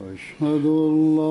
أشهد أن لا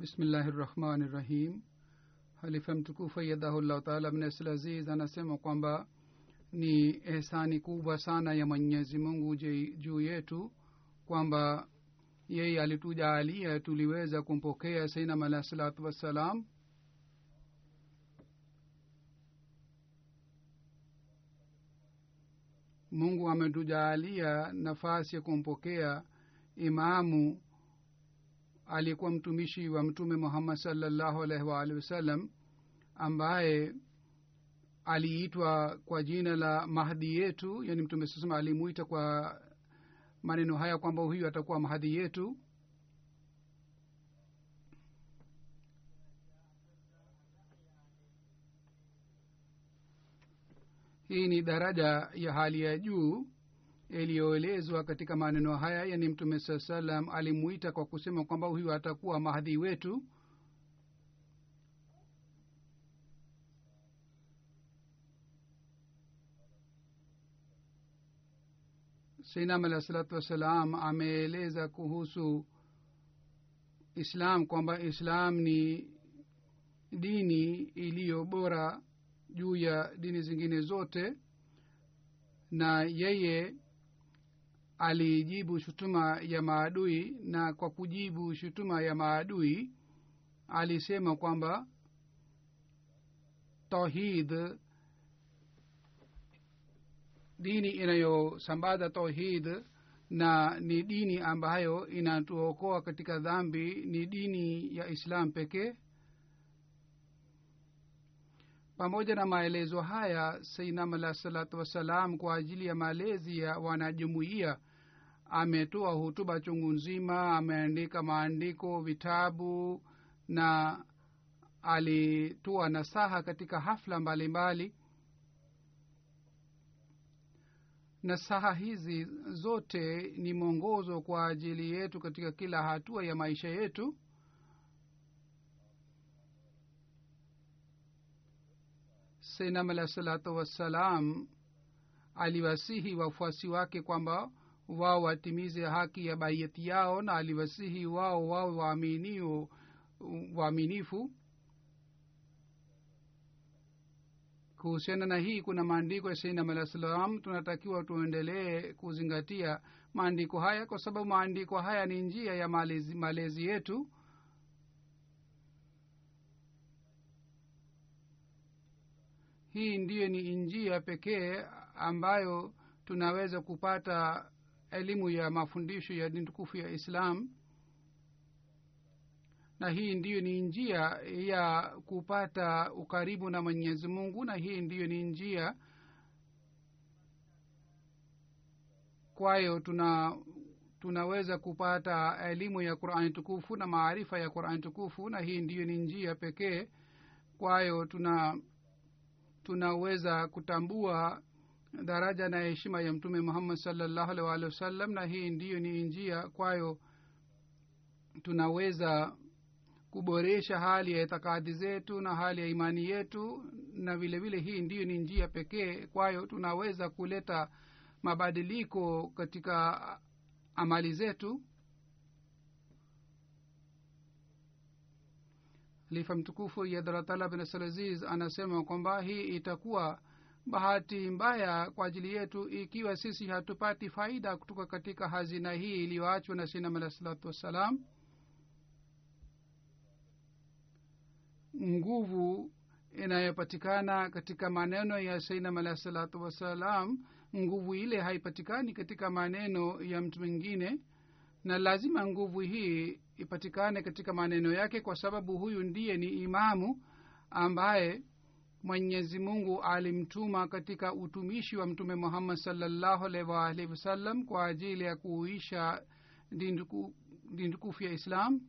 bismillahi rahim halifa mtukufu ayadahullahu taala mnasl aziz anasema kwamba ni ehsani kubwa sana ya mwenyezi mungu juu yetu kwamba yeye alitujaalia tuliweza kumpokea sainam alahi salatu wassalam. Mungu ametujaalia nafasi ya kumpokea imamu aliyekuwa mtumishi wa mtume muhammad salllahu alaihi waalihi wasallam ambaye aliitwa kwa jina la mahdi yetu yani mtume sasema alimuita kwa maneno haya kwamba huyu atakuwa mahdi yetu. Hii ni daraja ya hali ya juu iliyoelezwa katika maneno haya yani mtume saa salam alimwita kwa kusema kwamba huyu atakuwa mahadhi wetu. Seinam alah salatu wassalam ameeleza kuhusu islam kwamba islam ni dini iliyo bora juu ya dini zingine zote na yeye alijibu shutuma ya maadui na kwa kujibu shutuma ya maadui alisema kwamba tauhid dini inayosambaza tauhid na ni dini ambayo inatuokoa katika dhambi ni dini ya islam pekee pamoja na maelezo haya seinam alah salatu wassalam kwa ajili ya malezi ya wanajumuiya ametoa hutuba chungu nzima ameandika maandiko vitabu na alitoa nasaha katika hafla mbalimbali mbali. nasaha hizi zote ni mwongozo kwa ajili yetu katika kila hatua ya maisha yetu sainam alah salatu wassalam aliwasihi wafuasi wake kwamba wao watimize haki ya baiyati yao na aliwasihi wao wao waaminio waaminifu. Kuhusiana na hii kuna maandiko ya sainam alah salam tunatakiwa tuendelee kuzingatia maandiko haya kwa sababu maandiko haya ni njia ya malezi, malezi yetu hii ndiyo ni njia pekee ambayo tunaweza kupata elimu ya mafundisho ya dini tukufu ya islam. Na hii ndiyo ni njia ya kupata ukaribu na mwenyezi mungu na hii ndiyo ni njia kwayo tuna tunaweza kupata elimu ya qurani tukufu na maarifa ya qurani tukufu na hii ndiyo ni njia pekee kwayo tuna tunaweza kutambua daraja na heshima ya mtume muhammad salllahu alih waalihi wasallam na hii ndiyo ni njia kwayo tunaweza kuboresha hali ya itikadi zetu na hali ya imani yetu na vile vile hii ndiyo ni njia pekee kwayo tunaweza kuleta mabadiliko katika amali zetu lifa mtukufu yadratala bin abdulaziz anasema kwamba hii itakuwa bahati mbaya kwa ajili yetu ikiwa sisi hatupati faida kutoka katika hazina hii iliyoachwa na sinam alah salatu wassalam. Nguvu inayopatikana katika maneno ya sainam alah salatu wassalam nguvu ile haipatikani katika maneno ya mtu mwingine na lazima nguvu hii ipatikane katika maneno yake kwa sababu huyu ndiye ni imamu ambaye mwenyezi mungu alimtuma katika utumishi wa mtume muhammad salllahu alaihi waalihi wasallam kwa ajili ya kuuisha dindukufu ya islam.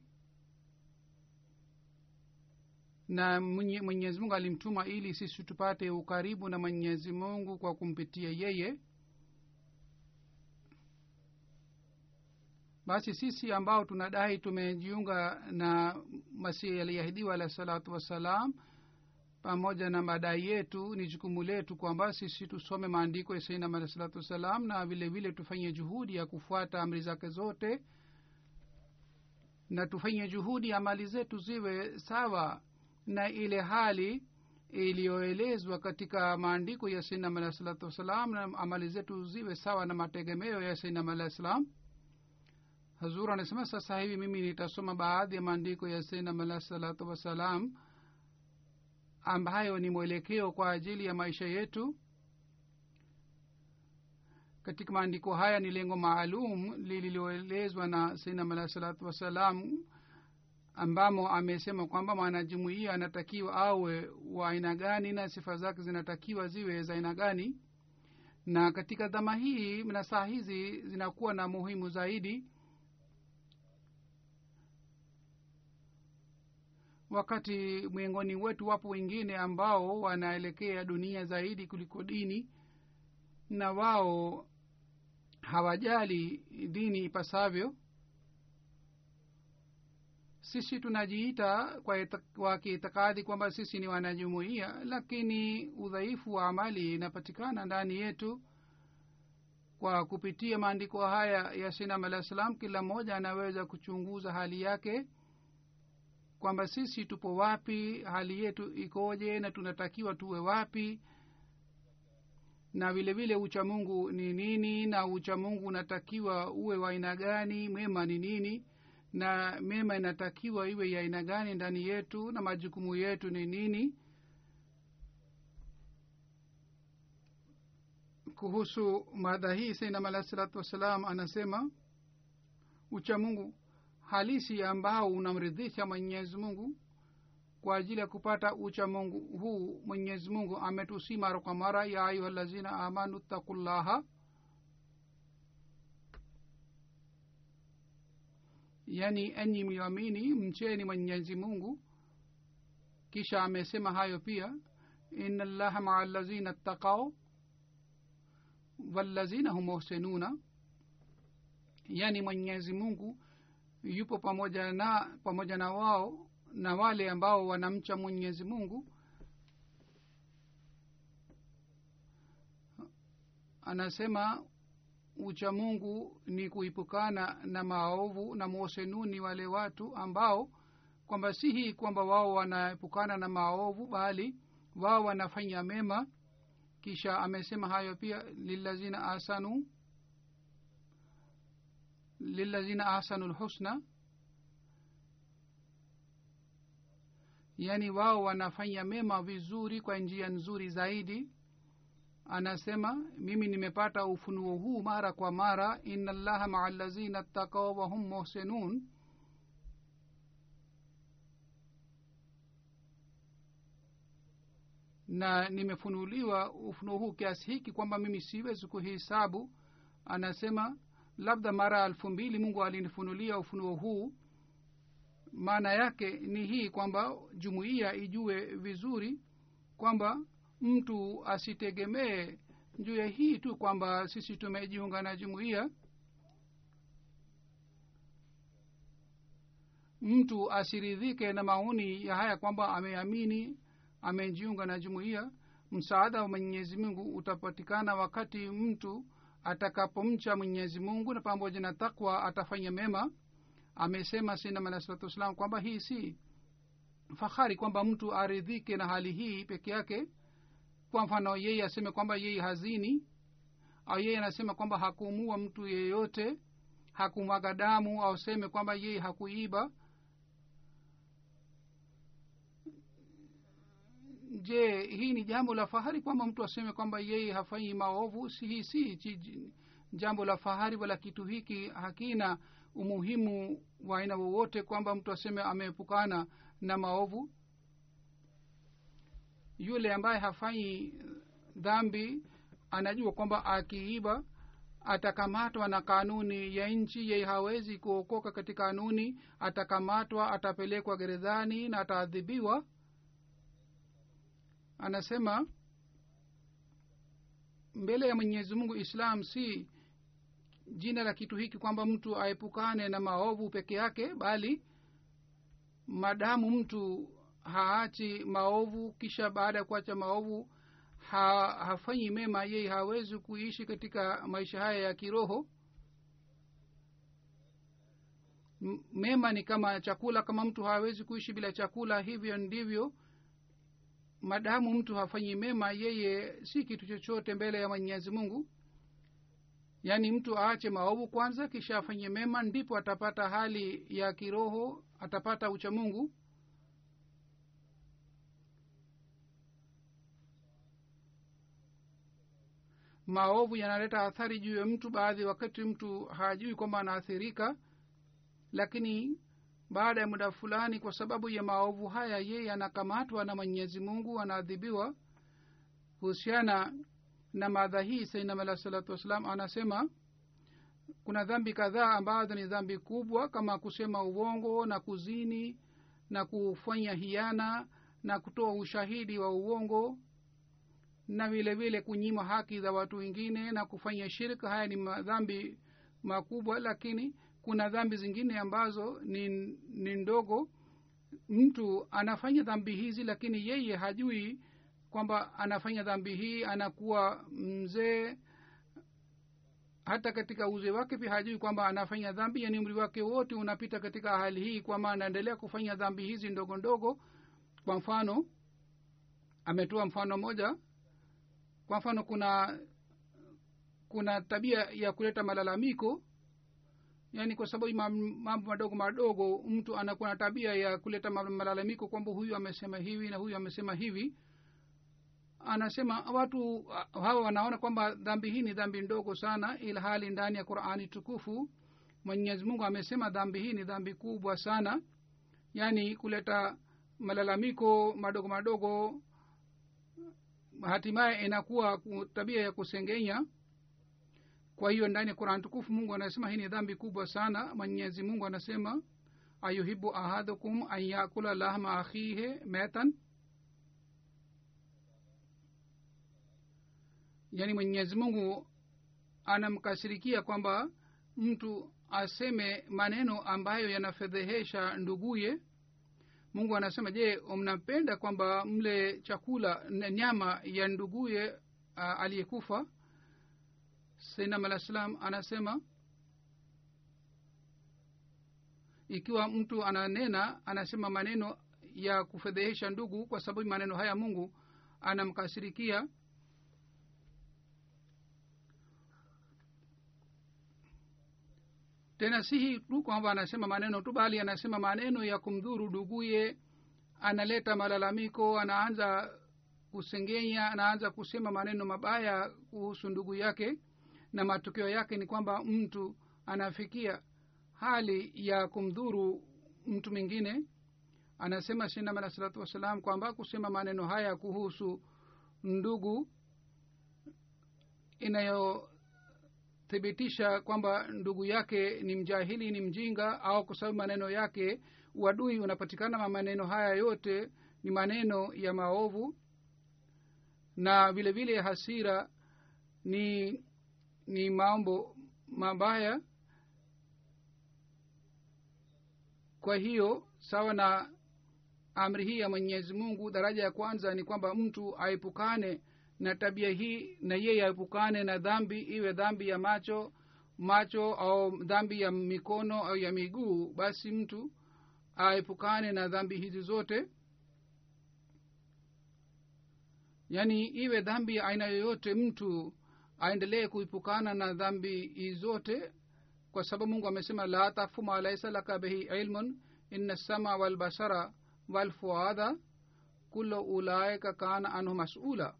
Na mwenyezi mungu alimtuma ili sisi tupate ukaribu na mwenyezi mungu kwa kumpitia yeye basi sisi ambao tunadai tumejiunga na masihi aliyeahidiwa alahi salatu wassalam pamoja na madai yetu ni jukumu letu kwamba sisi tusome maandiko ya sainam alahi salatu wassalam na vile vile tufanye juhudi ya kufuata amri zake zote na tufanye juhudi amali zetu ziwe sawa na ile hali iliyoelezwa katika maandiko ya sainam alahi salatu wassalam na amali zetu ziwe sawa na mategemeo ya sainam alahi salam hazur anasema sasa hivi mimi nitasoma baadhi ya maandiko ya sainam alahi salatu wassalam ambayo ni mwelekeo kwa ajili ya maisha yetu. Katika maandiko haya ni lengo maalum lililoelezwa na sainam alahi salatu wassalam ambamo amesema kwamba mwanajumuia anatakiwa awe wa aina gani na sifa zake zinatakiwa ziwe za aina gani. Na katika dhama hii na saa hizi zinakuwa na muhimu zaidi wakati miongoni wetu wapo wengine ambao wanaelekea dunia zaidi kuliko dini na wao hawajali dini ipasavyo. Sisi tunajiita kwa, kwa kwamba sisi ni wanajumuia lakini udhaifu wa amali inapatikana ndani yetu kwa kupitia maandiko haya ya sinam alah salam kila mmoja anaweza kuchunguza hali yake kwamba sisi tupo wapi hali yetu ikoje na tunatakiwa tuwe wapi na vile vile uchamungu ni nini na uchamungu unatakiwa uwe wa aina gani mema ni nini na mema inatakiwa iwe ya aina gani ndani yetu na majukumu yetu ni nini. Kuhusu mada hii sainam alahi salatu wassalam anasema uchamungu halisi ambao unamridhisha mwenyezi mungu kwa ajili ya kupata ucha mungu huu mwenyezi mungu ametusi mara kwa mara ya ayuha lazina amanu takullaha yani enyi mliamini mcheni mwenyezi mungu. Kisha amesema hayo pia ina llaha maa lazina ttakau wallazina hum muhsinuna. Yani mwenyezi mungu yupo pamoja na pamoja na wao na wale ambao wanamcha mwenyezi mungu. Anasema ucha mungu ni kuipukana na maovu na mosenuni wale watu ambao kwamba si hii kwamba wao wanaepukana na maovu bali wao wanafanya mema. Kisha amesema hayo pia lilazina asanu lilazina ahsanu lhusna yaani wao wanafanya mema vizuri kwa njia nzuri zaidi. Anasema mimi nimepata ufunuo huu mara kwa mara. Ina llaha maa lazina ttakau wahum muhsinun. Na nimefunuliwa ufunuo huu kiasi hiki kwamba mimi siwezi kuhisabu. Anasema labda mara elfu mbili mungu alinifunulia ufunuo huu. Maana yake ni hii kwamba jumuiya ijue vizuri kwamba mtu asitegemee juu ya hii tu kwamba sisi tumejiunga na jumuiya. Mtu asiridhike na maoni ya haya kwamba ameamini amejiunga na jumuiya. Msaada wa mwenyezi mungu utapatikana wakati mtu atakapomcha mwenyezi mungu na pamoja na takwa atafanya mema. Amesema sinam alah salatu wassalam kwamba hii si fahari kwamba mtu aridhike na hali hii peke yake. Kwa mfano yeye aseme kwamba yeye hazini au yeye anasema kwamba hakumua mtu yeyote hakumwaga damu au seme kwamba yeye hakuiba je hii ni jambo la fahari kwamba mtu aseme kwamba yeye hafanyi maovu? Si hii si jambo la fahari wala kitu hiki hakina umuhimu wa aina wowote kwamba mtu aseme ameepukana na maovu. Yule ambaye hafanyi dhambi anajua kwamba akiiba atakamatwa na kanuni ya nchi. Yeye hawezi kuokoka katika kanuni. Atakamatwa atapelekwa gerezani na ataadhibiwa anasema mbele ya mwenyezi mungu islam si jina la kitu hiki kwamba mtu aepukane na maovu peke yake bali madamu mtu haachi maovu kisha baada ya kuacha maovu ha, hafanyi mema yeye hawezi kuishi katika maisha haya ya kiroho. Mema ni kama chakula kama mtu hawezi kuishi bila chakula hivyo ndivyo madamu mtu hafanyi mema yeye si kitu chochote mbele ya mwenyezi mungu. Yaani mtu aache maovu kwanza kisha afanye mema ndipo atapata hali ya kiroho atapata ucha mungu. Maovu yanaleta athari juu ya mtu baadhi wakati mtu hajui kwamba anaathirika lakini baada ya muda fulani kwa sababu ya maovu haya yeye anakamatwa na mwenyezi mungu anaadhibiwa. Kuhusiana na madha hii sainam salatu wassalam anasema kuna dhambi kadhaa ambazo ni dhambi kubwa kama kusema uongo na kuzini na kufanya hiana na kutoa ushahidi wa uongo na vile vile kunyima haki za watu wengine na kufanya shirka. Haya ni madhambi makubwa lakini kuna dhambi zingine ambazo ni, ni ndogo. Mtu anafanya dhambi hizi lakini yeye hajui kwamba anafanya dhambi hii anakuwa mzee. Hata katika uzee wake pia hajui kwamba anafanya dhambi yani umri wake wote unapita katika hali hii kwamba anaendelea kufanya dhambi hizi ndogo ndogo. Kwa mfano ametoa mfano moja kwa mfano kuna kuna tabia ya kuleta malalamiko yaani kwa sababu mambo madogo madogo mtu anakuwa na tabia ya kuleta malalamiko kwamba huyu amesema hivi na huyu amesema hivi. Anasema watu hawa wanaona kwamba dhambi hii ni dhambi ndogo sana ila hali ndani ya qurani tukufu mwenyezi mungu amesema dhambi hii ni dhambi kubwa sana. Yaani kuleta malalamiko madogo madogo hatimaye inakuwa tabia ya kusengenya kwa hiyo ndani ya quran tukufu mungu anasema hii ni dhambi kubwa sana. Mwenyezi mungu anasema ayuhibu ahadukum an yakula lahma akhihe metan? Yaani mwenyezi mungu anamkasirikia kwamba mtu aseme maneno ambayo yanafedhehesha nduguye. Mungu anasema je mnapenda kwamba mle chakula nyama ya nduguye aliyekufa sainam alah anasema ikiwa mtu ananena anasema maneno ya kufedhehesha ndugu kwa sababu maneno haya mungu anamkasirikia tena si hii tu kwamba anasema maneno tu bali anasema maneno ya kumdhuru duguye analeta malalamiko anaanza kusengenya anaanza kusema maneno mabaya kuhusu ndugu yake na matokeo yake ni kwamba mtu anafikia hali ya kumdhuru mtu mwingine. Anasema sinam alah salatu wassalam kwamba kusema maneno haya kuhusu ndugu inayothibitisha kwamba ndugu yake ni mjahili ni mjinga au kwa sababu maneno yake uadui unapatikana maneno haya yote ni maneno ya maovu. Na vile vile hasira ni ni mambo mabaya. Kwa hiyo sawa na amri hii ya mwenyezi mungu daraja ya kwanza ni kwamba mtu aepukane na tabia hii na yeye aepukane na dhambi iwe dhambi ya macho macho au dhambi ya mikono au ya miguu basi mtu aepukane na dhambi hizi zote. Yaani iwe dhambi ya aina yoyote mtu aendelee kuipukana na dhambi hizote kwa sababu mungu amesema la tafu ma laisa laka bihi ilmun ina sama walbasara walfuadha kulo ulaika kana anhu masula.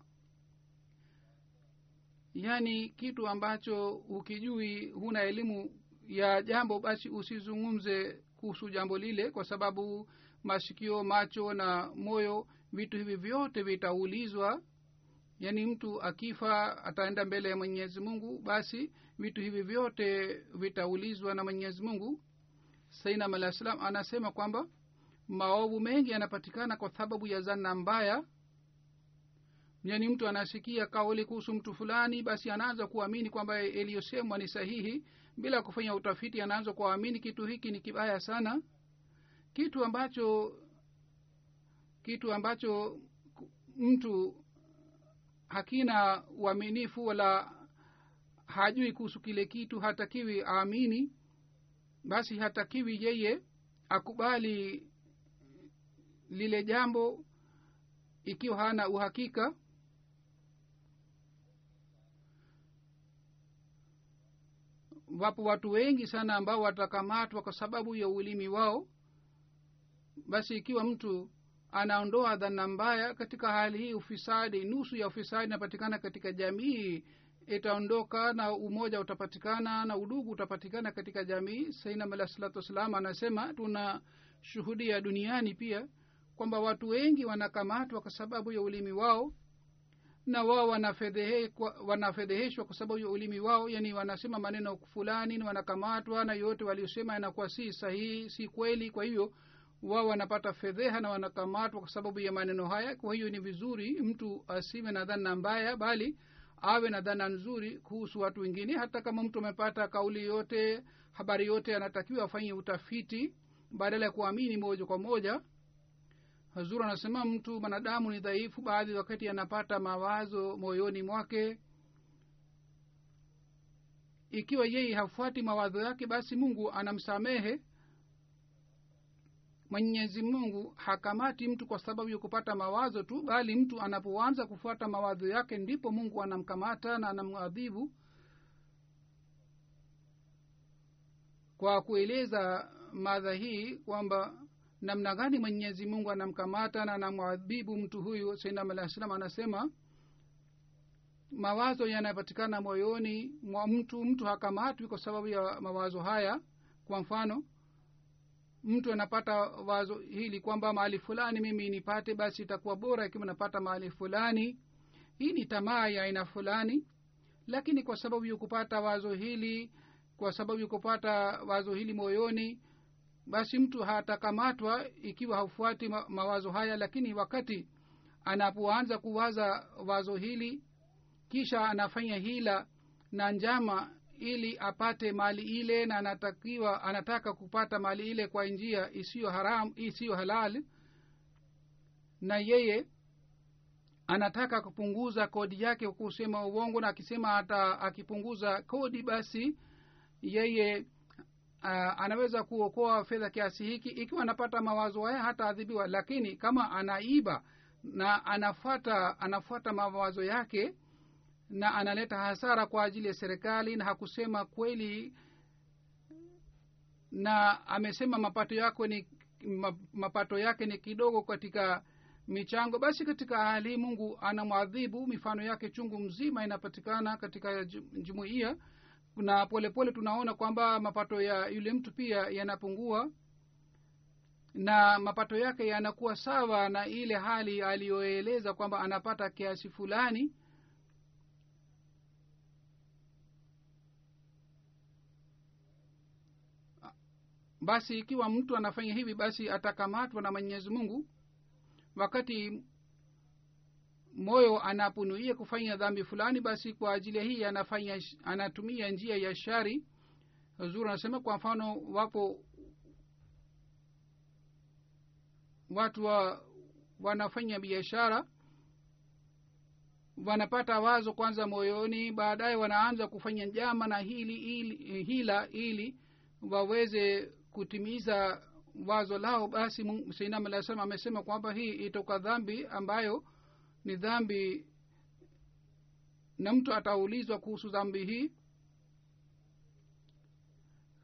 Yaani kitu ambacho ukijui huna elimu ya jambo basi usizungumze kuhusu jambo lile kwa sababu masikio macho na moyo vitu hivi vyote vitaulizwa yaani mtu akifa ataenda mbele ya mwenyezi mungu basi vitu hivi vyote vitaulizwa na mwenyezi mungu. Sainam alah salam anasema kwamba maovu mengi yanapatikana kwa sababu ya zana mbaya. Yani mtu anasikia kauli kuhusu mtu fulani basi anaanza kuamini kwamba iliyosemwa ni sahihi. Bila kufanya utafiti anaanza kuamini kitu hiki ni kibaya sana. Kitu ambacho kitu ambacho mtu hakina uaminifu wala hajui kuhusu kile kitu hatakiwi aamini basi hatakiwi yeye akubali lile jambo ikiwa hana uhakika. Wapo watu wengi sana ambao watakamatwa kwa sababu ya ulimi wao. Basi ikiwa mtu anaondoa dhana mbaya katika hali hii ufisadi nusu ya ufisadi inapatikana katika jamii. Itaondoka na umoja utapatikana na udugu utapatikana katika jamii. Sainam alah wassalam anasema tuna shuhudia duniani pia kwamba watu wengi wanakamatwa kwa sababu ya ulimi wao na wao wanafedheheshwa kwa sababu ya ulimi wao. Yani wanasema maneno fulani wanakamatwa na yote waliosema yanakuwa si sahihi si kweli. Kwa hiyo wao wanapata fedheha na wanakamatwa kwa sababu ya maneno haya. Kwa hiyo ni vizuri mtu asiwe na dhana mbaya bali awe na dhana nzuri kuhusu watu wengine. Hata kama mtu amepata kauli yote habari yote anatakiwa afanye utafiti badala ya kuamini moja kwa moja. Hazur anasema mtu mwanadamu ni dhaifu baadhi wakati anapata mawazo moyoni mwake. Ikiwa yeye hafuati mawazo yake basi mungu anamsamehe mwenyezi mungu hakamati mtu kwa sababu ya kupata mawazo tu bali mtu anapoanza kufuata mawazo yake ndipo mungu anamkamata na anamwadhibu kwa kueleza madha hii kwamba namna gani mwenyezi mungu anamkamata na anamwadhibu mtu huyu. Sainam anasema mawazo yanayopatikana moyoni mwa mtu. Mtu hakamatwi kwa sababu ya mawazo haya. Kwa mfano mtu anapata wazo hili kwamba mahali fulani mimi nipate basi itakuwa bora ikiwa napata mahali fulani. Hii ni tamaa ya aina fulani. Lakini kwa sababu ya kupata wazo hili kwa sababu ya kupata wazo hili moyoni basi mtu hatakamatwa ikiwa haufuati ma, mawazo haya. Lakini wakati anapoanza kuwaza wazo hili kisha anafanya hila na njama ili apate mali ile na anatakiwa anataka kupata mali ile kwa njia isiyo haram isiyo halal. Na yeye anataka kupunguza kodi yake kusema uongo na akisema hata akipunguza kodi basi yeye uh, anaweza kuokoa fedha kiasi hiki ikiwa anapata mawazo haya hataadhibiwa lakini kama anaiba na anafata anafuata mawazo yake na analeta hasara kwa ajili ya serikali na hakusema kweli na amesema mapato yako ni mapato yake ni kidogo katika michango. Basi katika hali mungu anamwadhibu mifano yake chungu mzima inapatikana katika jumuiya. Na polepole pole tunaona kwamba mapato ya yule mtu pia yanapungua na mapato yake yanakuwa sawa na ile hali aliyoeleza kwamba anapata kiasi fulani basi ikiwa mtu anafanya hivi basi atakamatwa na mwenyezi mungu. Wakati moyo anaponuia kufanya dhambi fulani basi kwa ajili ya hii anafanya anatumia njia ya shari. Zuri anasema kwa mfano wapo watu wa wanafanya biashara wanapata wazo kwanza moyoni baadaye wanaanza kufanya njama na hili ili hila ili waweze kutimiza wazo lao basi seinam alah salam amesema kwamba hii itoka dhambi ambayo ni dhambi na mtu ataulizwa kuhusu dhambi hii.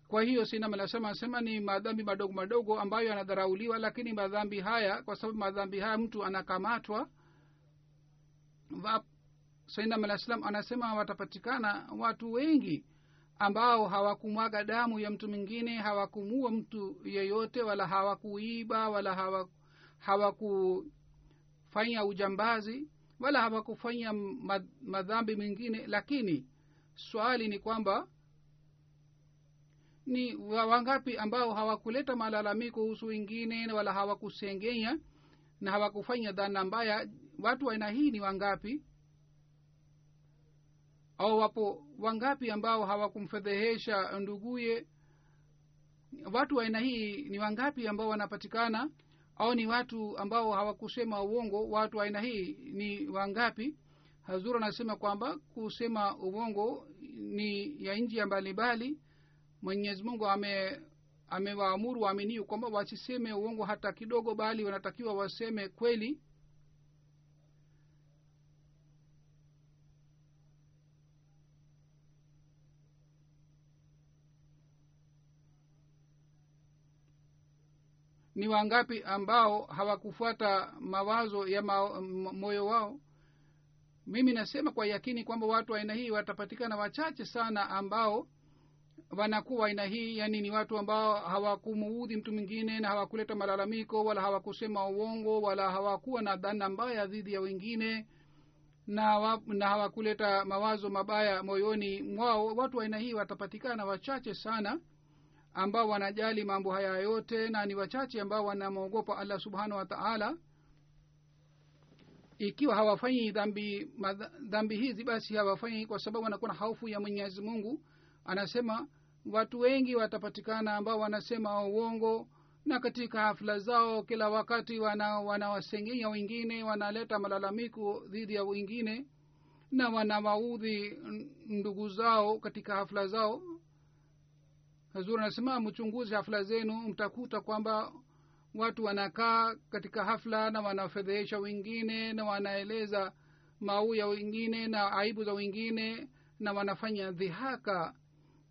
Kwa hiyo seinam alah salam anasema ni madhambi madogo madogo ambayo yanadharauliwa lakini madhambi haya kwa sababu madhambi haya mtu anakamatwa seinam alah salam anasema watapatikana watu wengi ambao hawakumwaga damu ya mtu mwingine hawakumuua mtu yeyote wala hawakuiba wala hawakufanya hawa ujambazi wala hawakufanya madhambi mengine. Lakini swali ni kwamba ni wangapi ambao hawakuleta malalamiko husu wengine wala hawakusengenya na hawakufanya dhana mbaya? Watu wa aina hii ni wangapi au wapo wangapi ambao hawakumfedhehesha nduguye? Watu wa aina hii ni wangapi ambao wanapatikana? Au ni watu ambao hawakusema uongo? Watu wa aina hii ni wangapi? Hazur anasema kwamba kusema uongo ni ya njia mbalimbali. Mwenyezi mungu ame amewaamuru waaminiu kwamba wasiseme uongo hata kidogo bali wanatakiwa waseme kweli ni wangapi ambao hawakufuata mawazo ya ma, moyo wao? Mimi nasema kwa yakini kwamba watu wa aina hii watapatikana wachache sana ambao wanakuwa aina hii yani ni watu ambao hawakumuudhi mtu mwingine na hawakuleta malalamiko wala hawakusema uongo wala hawakuwa na dhana mbaya dhidi ya wengine na, wa, na hawakuleta mawazo mabaya moyoni mwao. Watu wa aina hii watapatikana wachache sana ambao wanajali mambo haya yote na ni wachache ambao wanamwogopa allah subhanahu wa taala. Ikiwa hawafanyi dhambi dhambi hizi basi hawafanyi kwa sababu wanakuwa na hofu ya mwenyezi mungu. Anasema watu wengi watapatikana ambao wanasema uongo na katika hafla zao kila wakati wanawasengenya wana wengine wanaleta malalamiko dhidi ya wengine na wanawaudhi ndugu zao katika hafla zao hazuri anasema mchunguzi hafla zenu mtakuta kwamba watu wanakaa katika hafla na wanafedhehesha wengine na wanaeleza mauu ya wengine na aibu za wengine na wanafanya dhihaka.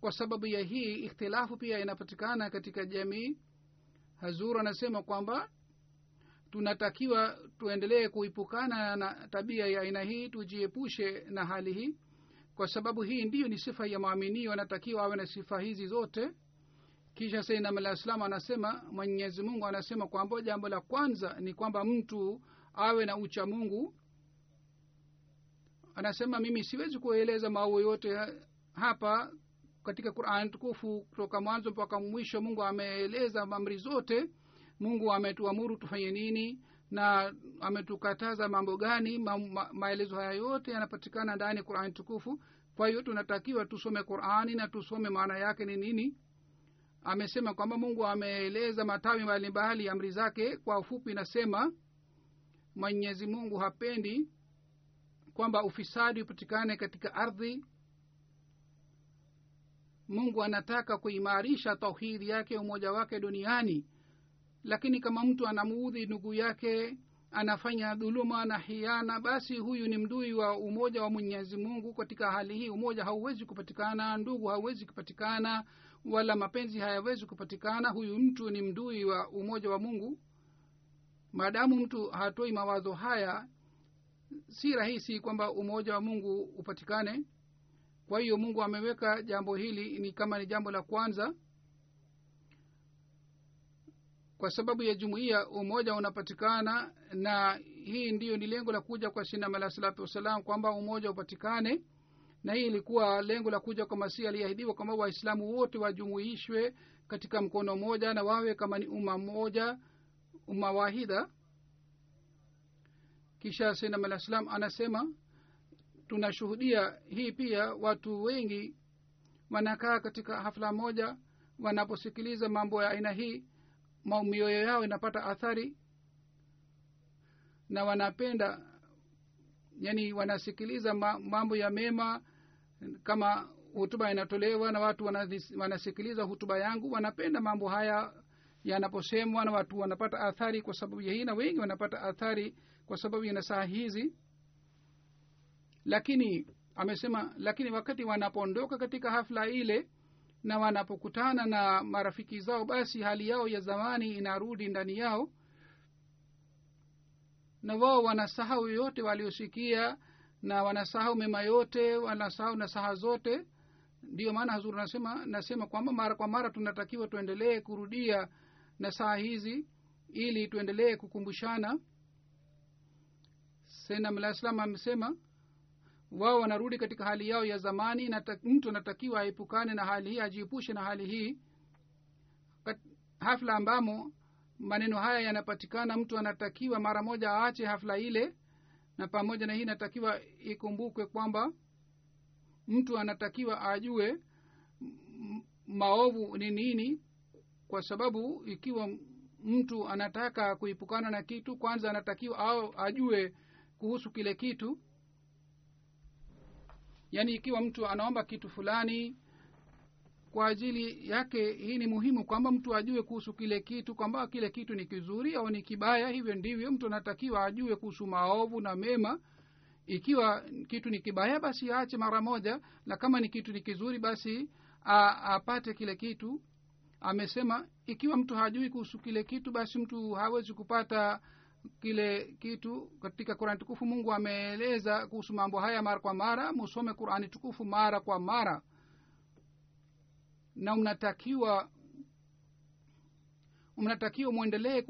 Kwa sababu ya hii ikhtilafu pia inapatikana katika jamii. Hazur anasema kwamba tunatakiwa tuendelee kuipukana na tabia ya aina hii tujiepushe na hali hii kwa sababu hii ndiyo ni sifa ya maaminio anatakiwa awe na sifa hizi zote. Kisha sainam alah salam anasema mwenyezi mungu anasema kwamba jambo la kwanza ni kwamba mtu awe na ucha mungu. Anasema mimi siwezi kueleza maua yote hapa katika qurani tukufu kutoka mwanzo mpaka mwisho. Mungu ameeleza amri zote. Mungu ametuamuru tufanye nini na ametukataza mambo gani ma, ma, maelezo haya yote yanapatikana ndani ya qurani tukufu. Kwa hiyo tunatakiwa tusome qurani na tusome maana yake ni nini. Amesema kwamba mungu ameeleza matawi mbalimbali amri zake. Kwa ufupi nasema mwenyezi mungu hapendi kwamba ufisadi upatikane katika ardhi. Mungu anataka kuimarisha tauhidi yake umoja wake duniani lakini kama mtu anamuudhi ndugu yake anafanya dhuluma na hiana basi huyu ni mdui wa umoja wa mwenyezi mungu katika hali hii. Umoja hauwezi kupatikana ndugu hauwezi kupatikana wala mapenzi hayawezi kupatikana. Huyu mtu ni mdui wa umoja wa mungu. Maadamu mtu hatoi mawazo haya si rahisi kwamba umoja wa mungu upatikane. Kwa hiyo mungu ameweka jambo hili ni kama ni jambo la kwanza kwa sababu ya jumuiya umoja unapatikana na hii ndiyo ni lengo la kuja kwa sinam alah salatu wassalam kwamba umoja upatikane. Na hii ilikuwa lengo la kuja kwa masihi aliyeahidiwa kwamba waislamu wote wajumuishwe katika mkono mmoja na wawe kama ni umma mmoja umma wahida. Kisha sainam alah salam anasema tunashuhudia hii pia watu wengi wanakaa katika hafla moja wanaposikiliza mambo ya aina hii mioyo yao inapata athari. Na wanapenda yani wanasikiliza mambo ya mema kama hutuba inatolewa na watu wanasikiliza hutuba yangu wanapenda mambo haya yanaposemwa na watu wanapata athari kwa sababu ya hii na wengi wanapata athari kwa sababu ya saa hizi. Lakini amesema lakini wakati wanapoondoka katika hafla ile na wanapokutana na marafiki zao basi hali yao ya zamani inarudi ndani yao. Na wao wanasahau yote waliosikia na wanasahau mema yote wanasahau nasaha zote. Ndiyo maana hazuri nasema nasema kwamba mara kwa mara tunatakiwa tuendelee kurudia nasaha hizi ili tuendelee kukumbushana. Senam alah amesema wao wanarudi katika hali yao ya zamani na mtu anatakiwa aepukane na hali hii ajiepushe na hali hii. Hafla ambamo maneno haya yanapatikana mtu anatakiwa mara moja aache hafla ile na pamoja na hii inatakiwa ikumbukwe kwamba mtu anatakiwa ajue maovu ni nini kwa sababu ikiwa mtu anataka kuipukana na kitu kwanza anatakiwa au ajue kuhusu kile kitu yaani ikiwa mtu anaomba kitu fulani kwa ajili yake hii ni muhimu kwamba mtu ajue kuhusu kile kitu kwamba kile kitu ni kizuri au ni kibaya. Hivyo ndivyo mtu anatakiwa ajue kuhusu maovu na mema. Ikiwa kitu ni kibaya basi aache mara moja na kama ni kitu ni kizuri basi apate kile kitu. Amesema ikiwa mtu hajui kuhusu kile kitu basi mtu hawezi kupata kile kitu katika qurani tukufu mungu ameeleza kuhusu mambo haya mara kwa mara. Musome qurani tukufu mara kwa mara. Na mnatakiwa mnatakiwa mwendelee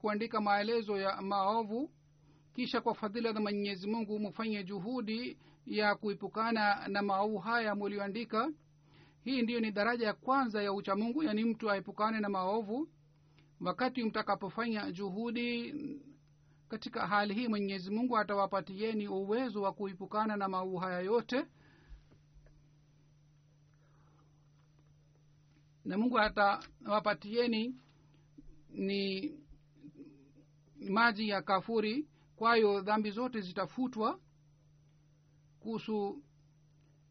kuandika maelezo ya maovu kisha kwa fadhila za mwenyezi mungu mufanye juhudi ya kuipukana na maovu haya mulioandika hii ndiyo ni daraja ya kwanza ya uchamungu yaani mtu aepukane na maovu. Wakati mtakapofanya juhudi katika hali hii mwenyezi mungu atawapatieni uwezo wa kuipukana na maovu haya yote. Na mungu atawapatieni ni maji ya kafuri kwayo dhambi zote zitafutwa. Kuhusu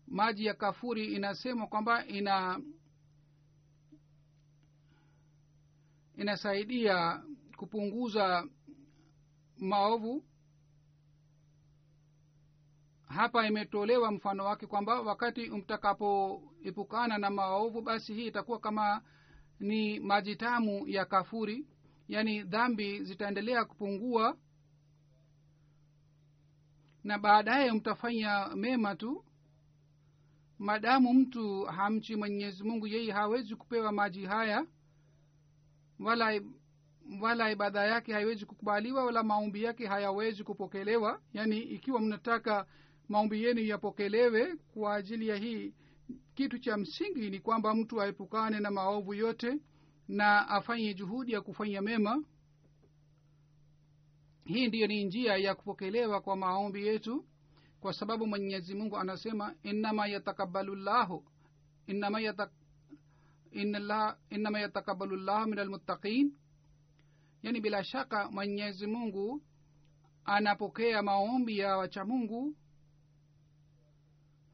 maji ya kafuri inasema kwamba ina inasaidia kupunguza maovu. Hapa imetolewa mfano wake kwamba wakati mtakapoepukana na maovu basi hii itakuwa kama ni maji tamu ya kafuri. Yaani dhambi zitaendelea kupungua na baadaye mtafanya mema tu. Madamu mtu hamchi mwenyezi mungu yeye hawezi kupewa maji haya wala wala ibada yake haiwezi kukubaliwa wala maombi yake hayawezi kupokelewa. Yaani ikiwa mnataka maombi yenu yapokelewe kwa ajili ya hii kitu cha msingi ni kwamba mtu aepukane na maovu yote na afanye juhudi ya kufanya mema. Hii ndiyo ni njia ya kupokelewa kwa maombi yetu kwa sababu mwenyezi mungu anasema innama yatakabalu llahu innama yatak, innama yatakabalu llahu min almuttaqin yani bila shaka mwenyezi mungu anapokea maombi ya wacha mungu.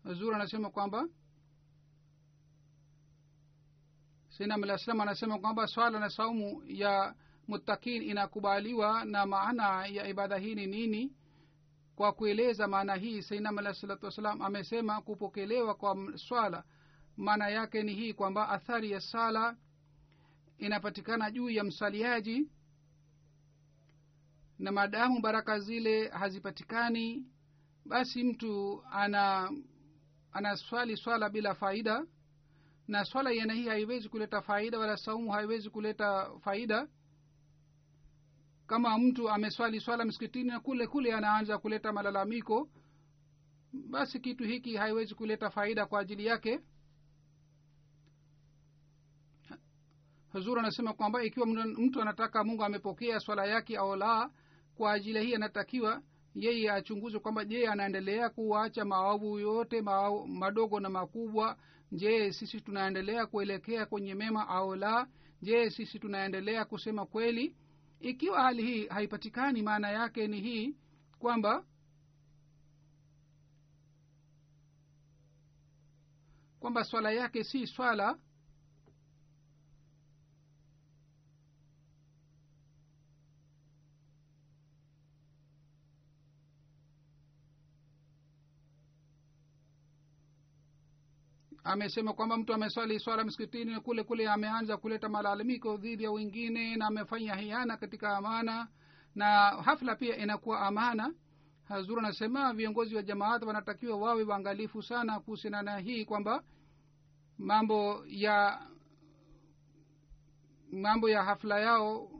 Zuri anasema kwamba sinamlaslam anasema kwamba swala na saumu ya muttakin inakubaliwa na maana ya ibada hii ni nini? Kwa kueleza maana hii sainam alah salatu wassalam amesema kupokelewa kwa swala maana yake ni hii kwamba athari ya sala inapatikana juu ya msaliaji na maadamu baraka zile hazipatikani basi mtu ana anaswali swala bila faida. Na swala yana hii haiwezi kuleta faida wala saumu haiwezi kuleta faida. Kama mtu ameswali swala msikitini na kule kule anaanza kuleta malalamiko basi kitu hiki haiwezi kuleta faida kwa ajili yake. Huzur anasema kwamba ikiwa mtu anataka mungu amepokea swala yake au la kwa ajili hii anatakiwa yeye achunguzwe kwamba je anaendelea kuacha maovu yote mao, madogo na makubwa? Je sisi tunaendelea kuelekea kwenye mema au la? Je sisi tunaendelea kusema kweli? Ikiwa hali hii haipatikani maana yake ni hii kwamba kwamba swala yake si swala amesema kwamba mtu ameswali swala msikitini kule kule ameanza kuleta malalamiko dhidi ya wengine na amefanya hiana katika amana na hafla pia inakuwa amana. Hazur anasema viongozi wa jamaat wanatakiwa wawe waangalifu sana kuhusiana na hii kwamba mambo ya mambo ya hafla yao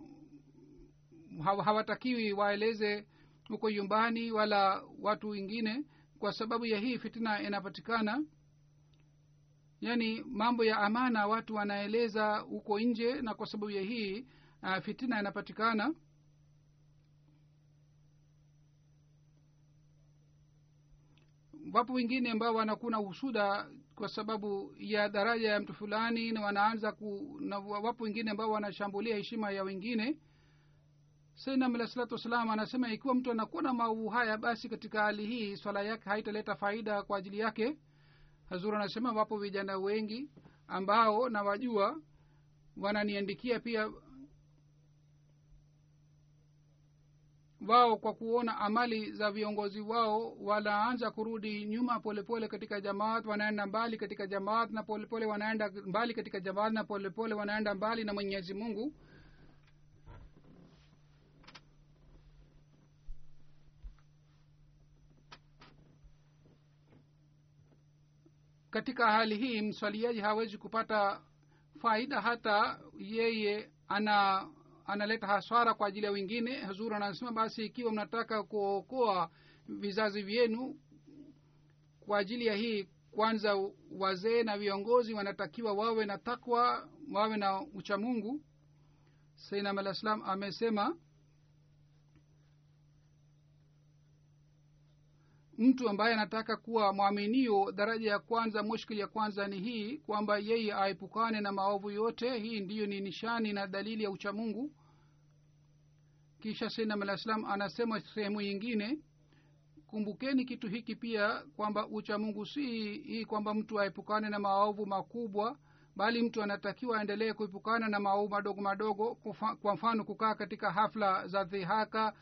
hawatakiwi waeleze huko nyumbani wala watu wengine kwa sababu ya hii fitina inapatikana yaani mambo ya amana watu wanaeleza huko nje na kwa sababu ya hii uh, fitina yanapatikana wapo wengine ambao wanakuna husuda kwa sababu ya daraja ya mtu fulani na wanaanza ku na wapo wengine ambao wanashambulia heshima ya wengine. Sainam salatu wassalam anasema ikiwa mtu anakuwa na maovu haya basi katika hali hii swala yake haitaleta faida kwa ajili yake hazur anasema wapo vijana wengi ambao nawajua wananiandikia pia wao kwa kuona amali za viongozi wao. Wanaanza kurudi nyuma polepole pole katika jamaat wanaenda mbali katika jamaat na polepole pole wanaenda mbali katika jamaat na polepole pole wanaenda mbali na mwenyezi mungu katika hali hii mswaliaji hawezi kupata faida hata yeye ana analeta haswara kwa ajili ya wengine. Huzuru anasema basi ikiwa mnataka kuokoa vizazi vyenu kwa ajili ya hii kwanza wazee na viongozi wanatakiwa wawe na takwa wawe na uchamungu seinam alah salam amesema mtu ambaye anataka kuwa mwaminio daraja ya kwanza mushkili ya kwanza ni hii kwamba yeye aepukane na maovu yote. Hii ndiyo ni nishani na dalili ya uchamungu kisha sainam alah salam anasema sehemu yingine kumbukeni kitu hiki pia kwamba uchamungu si hii kwamba mtu aepukane na maovu makubwa bali mtu anatakiwa aendelee kuepukana na maovu madogo madogo. Kwa mfano kukaa katika hafla za dhihaka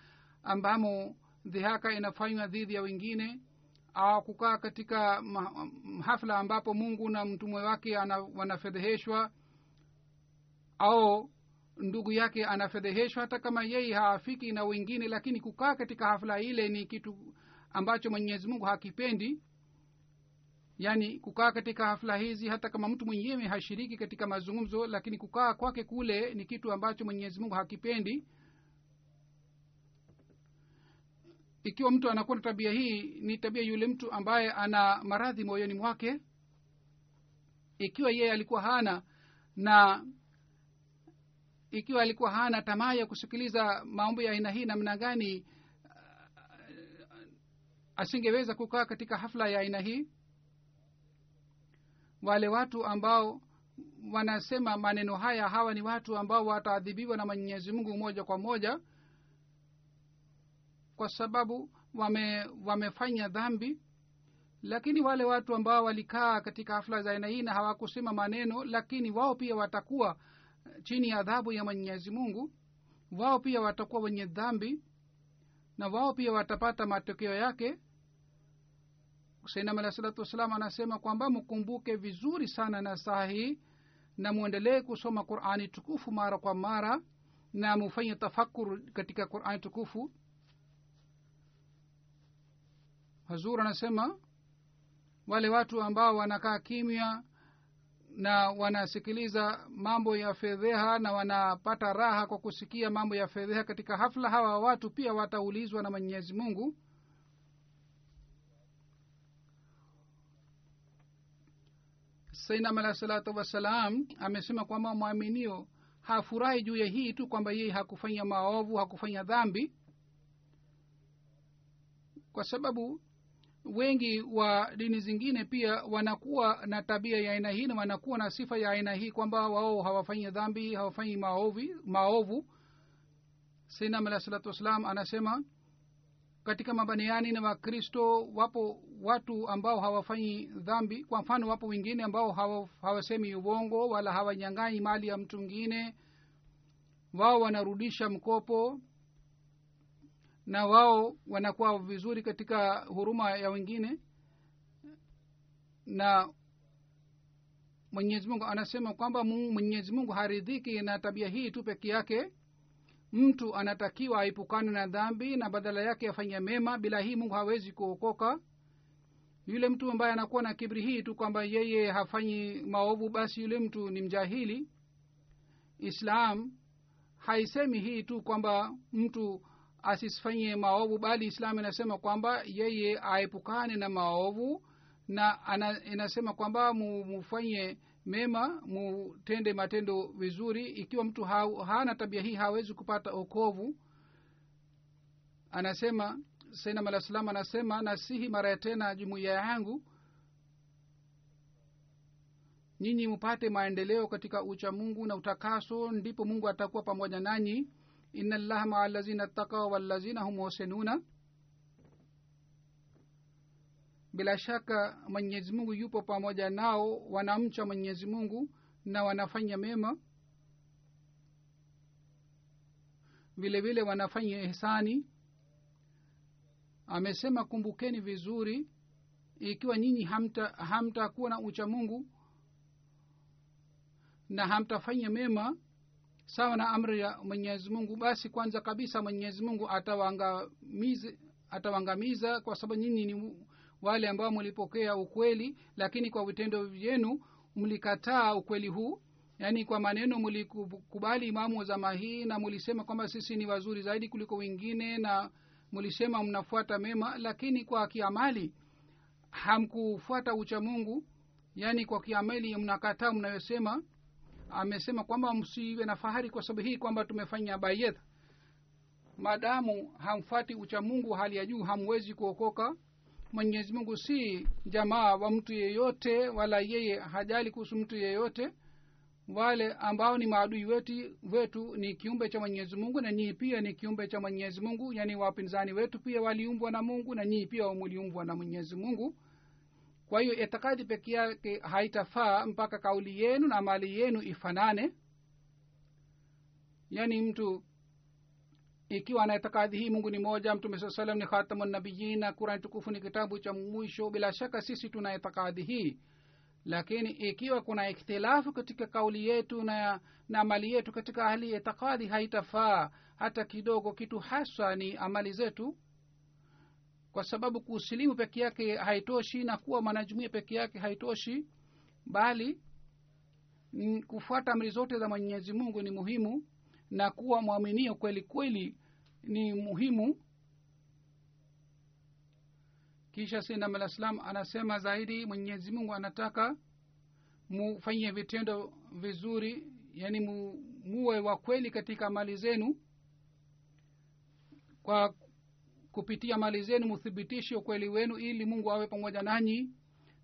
ambamo dhihaka inafanywa dhidi ya wengine au kukaa katika hafla ambapo mungu na mtumwe wake wanafedheheshwa au ndugu yake anafedheheshwa. Hata kama yeye haafiki na wengine lakini kukaa katika hafla ile ni kitu ambacho mwenyezi mungu hakipendi. Yaani kukaa katika hafla hizi hata kama mtu mwenyewe hashiriki katika mazungumzo lakini kukaa kwake kule ni kitu ambacho mwenyezi mungu hakipendi ikiwa mtu anakuwa na tabia hii ni tabia yule mtu ambaye ana maradhi moyoni mwake. Ikiwa yeye alikuwa hana na ikiwa alikuwa hana tamaa ya kusikiliza maombi ya aina hii namna gani asingeweza kukaa katika hafla ya aina hii. Wale watu ambao wanasema maneno haya hawa ni watu ambao wataadhibiwa na mwenyezi mungu moja kwa moja kwa sababu wame wamefanya dhambi. Lakini wale watu ambao walikaa katika hafla za aina hii na hawakusema maneno lakini wao pia watakuwa chini ya adhabu ya mwenyezi mungu. Wao pia watakuwa wenye dhambi na wao pia watapata matokeo yake. Sainam alah salatu wassalam anasema kwamba mkumbuke vizuri sana na saa hii na mwendelee kusoma qurani tukufu mara kwa mara na mufanye tafakur katika qurani tukufu hazur anasema wale watu ambao wanakaa kimya na wanasikiliza mambo ya fedheha na wanapata raha kwa kusikia mambo ya fedheha katika hafla hawa watu pia wataulizwa na mwenyezi mungu. Sainam alahi salatu wassalam amesema kwamba mwaminio hafurahi juu ya hii tu kwamba yeye hakufanya maovu hakufanya dhambi. Kwa sababu wengi wa dini zingine pia wanakuwa na tabia ya aina hii na wanakuwa na sifa ya aina hii kwamba wao hawafanyi dhambi hawafanyi maovi maovu. Sainam alah salatu wassalam anasema katika mabaniani na wakristo wapo watu ambao hawafanyi dhambi. Kwa mfano wapo wengine ambao hawa, hawasemi uongo wala hawanyang'anyi mali ya mtu mwingine. Wao wanarudisha mkopo na wao wanakuwa vizuri katika huruma ya wengine. Na mwenyezi mungu anasema kwamba mwenyezi mungu haridhiki na tabia hii tu peke yake. Mtu anatakiwa aipukane na dhambi na badala yake afanye mema. Bila hii mungu hawezi kuokoka. Yule mtu ambaye anakuwa na kibri hii tu kwamba yeye hafanyi maovu basi yule mtu ni mjahili. Islam haisemi hii tu kwamba mtu asifanye maovu bali islam inasema kwamba yeye aepukane na maovu na ana, inasema kwamba mufanye mema mutende matendo vizuri. Ikiwa mtu ha, hana tabia hii hawezi kupata okovu. Anasema sainam alah salam anasema nasihi mara ya tena jumuiya yangu nyinyi mupate maendeleo katika ucha mungu na utakaso ndipo mungu atakuwa pamoja nanyi ina llaha maa الذين اتقوا والذين hum محسنون. bila shaka mwenyezi mungu yupo pamoja nao wanamcha mwenyezi mungu na wanafanya mema. Vile vile wanafanya ihsani. Amesema kumbukeni vizuri ikiwa nyinyi hamtakuwa hamta na ucha mungu na hamtafanya mema sawa na amri ya mwenyezi mungu basi kwanza kabisa mwenyezi mungu atawangamiza kwa sababu nyinyi ni wale ambao mlipokea ukweli lakini kwa vitendo vyenu mlikataa ukweli huu. Yaani kwa maneno mlikubali imamu wa zama hii na mulisema kwamba sisi ni wazuri zaidi kuliko wengine na mlisema mnafuata mema lakini kwa kiamali hamkufuata ucha mungu. Yaani kwa kiamali mnakataa mnayosema amesema kwamba msiwe na fahari kwa sababu hii kwamba tumefanya bayedha maadamu hamfati uchamungu hali ya juu hamwezi kuokoka. Mwenyezi mungu si jamaa wa mtu yeyote wala yeye hajali kuhusu mtu yeyote. Wale ambao ni maadui wetu, wetu ni kiumbe cha mwenyezi mungu na nyii pia ni kiumbe cha mwenyezi mungu. Yaani wapinzani wetu pia waliumbwa na mungu na nyii pia muliumbwa na mwenyezi mungu kwa hiyo itikadi peke yake haitafaa mpaka kauli yenu na mali yenu ifanane. Yaani mtu ikiwa ana itikadi hii mungu ni moja mtume saa salam ni khatamu nabiyin na kurani tukufu ni kitabu cha mwisho bila shaka sisi tuna itikadi hii. Lakini ikiwa kuna ikhtilafu katika kauli yetu na na amali yetu katika hali itikadi haitafaa hata kidogo. Kitu haswa ni amali zetu kwa sababu kusilimu peke yake haitoshi na kuwa mwanajumuia peke yake haitoshi bali kufuata amri zote za mwenyezi mungu ni muhimu na kuwa mwaminio kweli kweli ni muhimu. Kisha sinam anasema zaidi mwenyezi mungu anataka mufanye vitendo vizuri yaani muwe wa kweli katika mali zenu. Kwa kupitia mali zenu muthibitishe ukweli wenu ili mungu awe pamoja nanyi.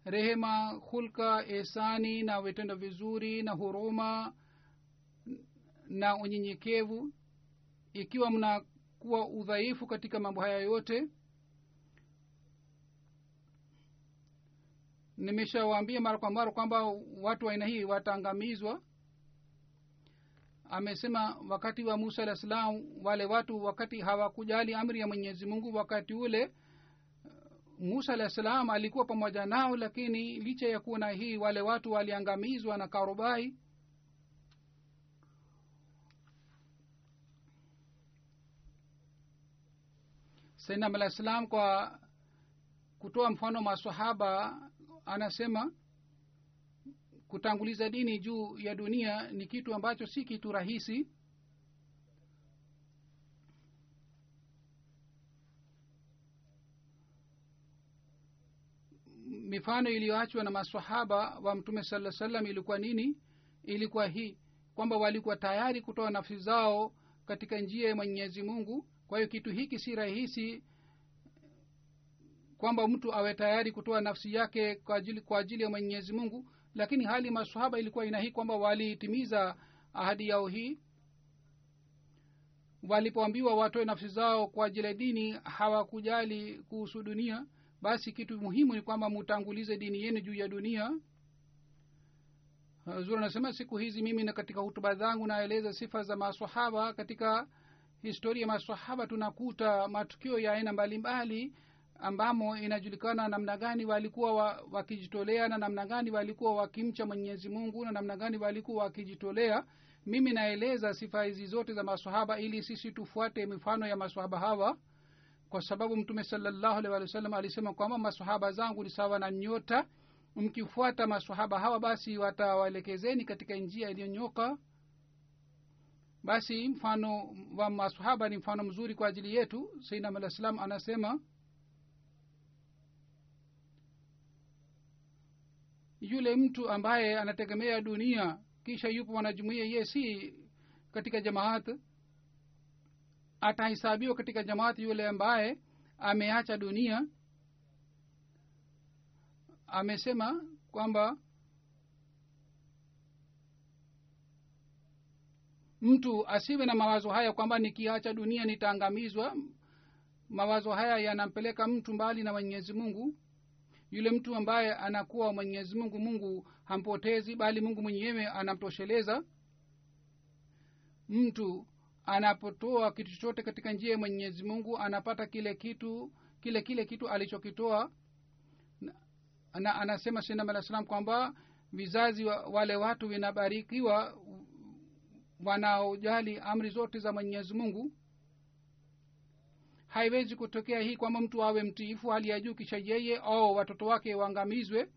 Rehema hulka esani na vitendo vizuri na huruma na unyenyekevu. Ikiwa mnakuwa udhaifu katika mambo haya yote nimeshawaambia mara kwa mara kwamba watu wa aina hii wataangamizwa amesema wakati wa musa alah salam wale watu wakati hawakujali amri ya mwenyezi mungu wakati ule musa alah salam alikuwa pamoja nao lakini licha ya kuona na hii wale watu waliangamizwa na karubai. Sainam alah salam kwa kutoa mfano masahaba anasema kutanguliza dini juu ya dunia ni kitu ambacho si kitu rahisi. Mifano iliyoachwa na masahaba wa mtume saa salam ilikuwa nini? Ilikuwa hii kwamba walikuwa tayari kutoa nafsi zao katika njia ya mwenyezi mungu. Kwa hiyo kitu hiki si rahisi kwamba mtu awe tayari kutoa nafsi yake kwa ajili, kwa ajili ya mwenyezi mungu lakini hali masahaba ilikuwa ina hii kwamba walitimiza ahadi yao hii. Walipoambiwa watoe nafsi zao kwa ajili ya dini hawakujali kuhusu dunia. Basi kitu muhimu ni kwamba mutangulize dini yenu juu ya dunia. Zuri anasema siku hizi mimi na katika hutuba zangu naeleza sifa za masahaba katika historia ya masahaba tunakuta matukio ya aina mbalimbali ambamo inajulikana namna gani walikuwa wa, wakijitolea na namna gani walikuwa wakimcha mwenyezi mungu na namna gani walikuwa wakijitolea. Mimi naeleza sifa hizi zote za masahaba ili sisi tufuate mifano ya masahaba hawa kwa sababu mtume salllahu alehi walih wasallam alisema kwamba masahaba zangu ni sawa na nyota. Mkifuata masahaba hawa basi watawaelekezeni katika njia iliyonyoka basi mfano wa masahaba ni mfano mzuri kwa ajili yetu. Sainam salam anasema yule mtu ambaye anategemea dunia kisha yupo wanajumuia ye si katika jamaat atahesabiwa katika jamaati yule ambaye ameacha dunia. Amesema kwamba mtu asiwe na mawazo haya kwamba nikiacha dunia nitaangamizwa. Mawazo haya yanampeleka mtu mbali na mwenyezi mungu yule mtu ambaye anakuwa mwenyezi mungu mungu hampotezi bali mungu mwenyewe anamtosheleza. Mtu anapotoa kitu chochote katika njia ya mwenyezi mungu anapata kile kitu kile kile kitu alichokitoa. Na, na anasema shinam alah salam kwamba vizazi wa, wale watu vinabarikiwa wanaojali amri zote za mwenyezi mungu haiwezi kutokea hii kwamba mtu awe mtiifu hali ya juu kisha yeye au watoto wake waangamizwe.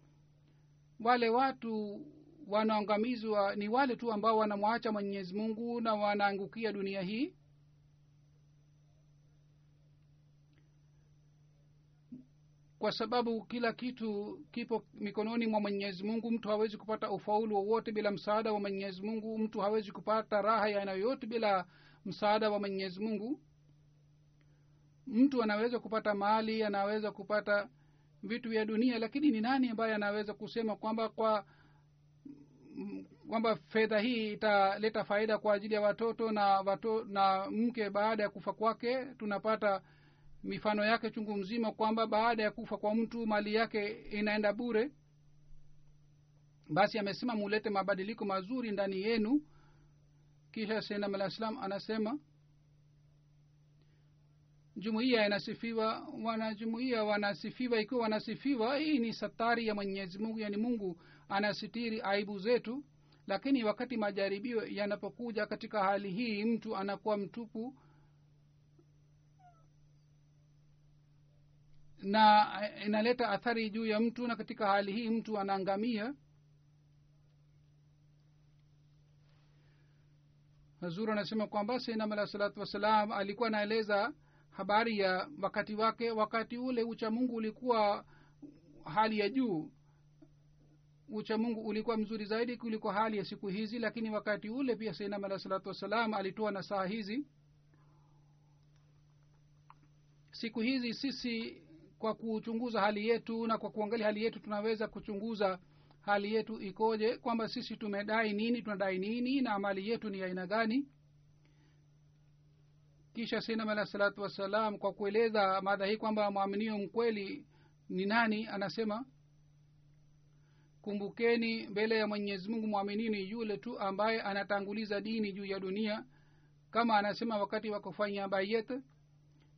Wale watu wanaangamizwa ni wale tu ambao wanamwacha mwenyezi mungu na wanaangukia dunia hii. Kwa sababu kila kitu kipo mikononi mwa mwenyezi mungu mtu hawezi kupata ufaulu wowote bila msaada wa mwenyezi mungu. Mtu hawezi kupata raha ya aina yoyote bila msaada wa mwenyezi mungu mtu anaweza kupata mali anaweza kupata vitu vya dunia lakini ni nani ambaye anaweza kusema kwamba kwa kwamba fedha hii italeta faida kwa ajili ya watoto na wato, na mke baada ya kufa kwake? Tunapata mifano yake chungu mzima kwamba baada ya kufa kwa mtu mali yake inaenda bure. Basi amesema mulete mabadiliko mazuri ndani yenu. Kisha senam alah salam anasema jumuiya inasifiwa wanajumuiya wanasifiwa ikiwa wanasifiwa hii ni satari ya mwenyezi mungu yani mungu anasitiri aibu zetu. Lakini wakati majaribio yanapokuja katika hali hii mtu anakuwa mtupu na inaleta athari juu ya mtu na katika hali hii mtu anaangamia hazur anasema kwamba sainamalah salatu wassalam alikuwa anaeleza habari ya wakati wake wakati ule uchamungu ulikuwa hali ya juu. Uchamungu ulikuwa mzuri zaidi kuliko hali ya siku hizi lakini wakati ule pia sainam alah salatu wassalam alitoa na saa hizi. Siku hizi sisi kwa kuchunguza hali yetu na kwa kuangalia hali yetu tunaweza kuchunguza hali yetu ikoje kwamba sisi tumedai nini tunadai nini na amali yetu ni aina gani kisha sinam alah salatu wassalam kwa kueleza madha hii kwamba mwaminio mkweli ni nani anasema kumbukeni mbele ya mwenyezi mungu mwaminini yule tu ambaye anatanguliza dini juu ya dunia kama anasema wakati wa kufanya bayet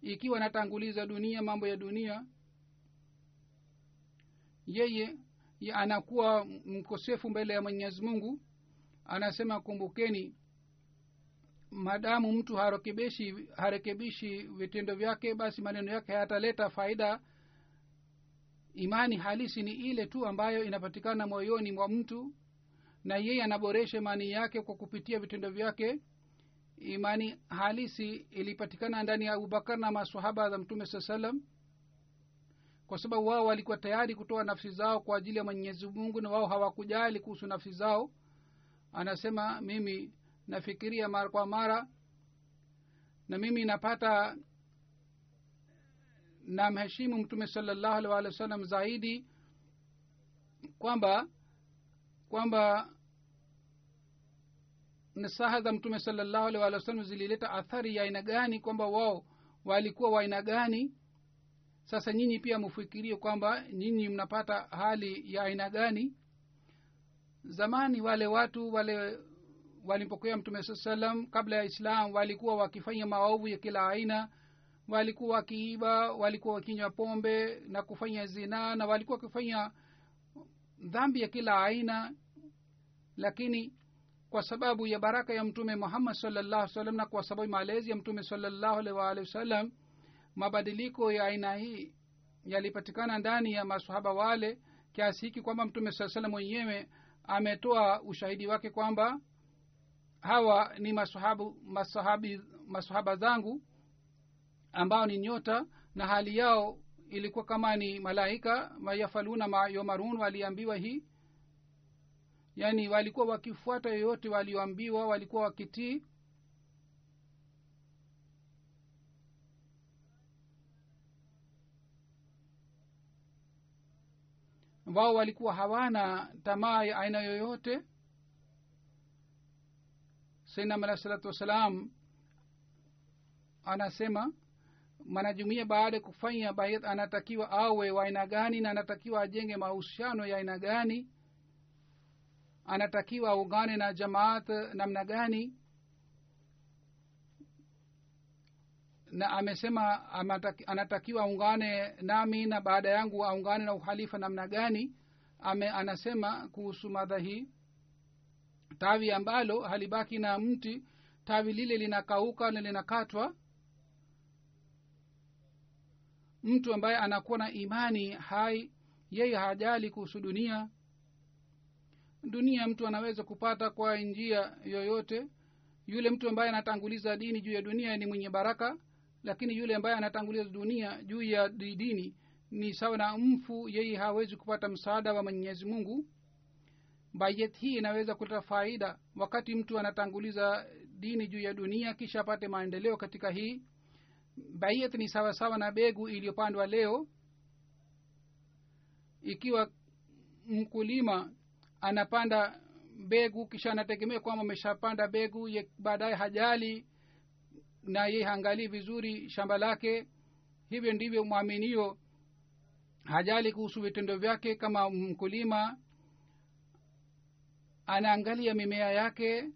ikiwa anatanguliza dunia mambo ya dunia yeye ya anakuwa mkosefu mbele ya mwenyezi mungu anasema kumbukeni madamu mtu harekebishi harekebishi vitendo vyake basi maneno yake hayataleta faida. Imani halisi ni ile tu ambayo inapatikana moyoni mwa mtu na yeye anaboresha imani yake kwa kupitia vitendo vyake. Imani halisi ilipatikana ndani ya abubakar na masahaba za mtume saa salam kwa sababu wao walikuwa tayari kutoa nafsi zao kwa ajili ya mwenyezi mungu na wao hawakujali kuhusu nafsi zao. Anasema mimi nafikiria mara kwa mara na mimi napata namheshimu mtume salallahu alih walih wa sallam zaidi kwamba kwamba nasaha za mtume salallahu alih walih wa sallam zilileta athari ya aina gani kwamba wao walikuwa wa aina gani. Sasa nyinyi pia mfikirie kwamba nyinyi mnapata hali ya aina gani. Zamani wale watu wale walimpokea mtume saa salam kabla ya islam walikuwa wakifanya maovu ya kila aina walikuwa wakiiba walikuwa wakinywa pombe na kufanya zinaa na walikuwa wakifanya dhambi ya kila aina. Lakini kwa sababu ya baraka ya mtume muhammad salllahu salam na kwa sababu malezi ya mtume salllahu alhi waalihi wasallam mabadiliko ya aina hii yalipatikana ndani ya masahaba wale kiasi hiki kwamba mtume saa salam mwenyewe ametoa ushahidi wake kwamba hawa ni masahabu, masahabi, masahaba zangu ambao ni nyota na hali yao ilikuwa kama ni malaika mayafaluna mayomarun waliambiwa hii. Yaani walikuwa wakifuata yoyote walioambiwa walikuwa wakitii. Wao walikuwa hawana tamaa ya aina yoyote sainam alahi salatu wassalam anasema mwanajumuia baada ya kufanya bayat anatakiwa awe wa aina gani na anatakiwa ajenge mahusiano ya aina gani? Anatakiwa aungane na jamaat namna gani? Na amesema anatakiwa aungane nami na baada yangu aungane na uhalifa namna gani? Ame anasema kuhusu madha hii tawi ambalo halibaki na mti tawi lile linakauka na linakatwa. Mtu ambaye anakuwa na imani hai yeye hajali kuhusu dunia. Dunia mtu anaweza kupata kwa njia yoyote. Yule mtu ambaye anatanguliza dini juu ya dunia ni mwenye baraka lakini yule ambaye anatanguliza dunia juu ya dini ni sawa na mfu yeye hawezi kupata msaada wa mwenyezi mungu bayet hii inaweza kuleta faida wakati mtu anatanguliza dini juu ya dunia kisha apate maendeleo katika hii. Bayet ni sawasawa sawa na begu iliyopandwa leo. Ikiwa mkulima anapanda mbegu kisha anategemea kwamba ameshapanda mbegu baadaye hajali na ye haangalii vizuri shamba lake hivyo ndivyo mwaminio hajali kuhusu vitendo vyake kama mkulima anaangalia mimea yake.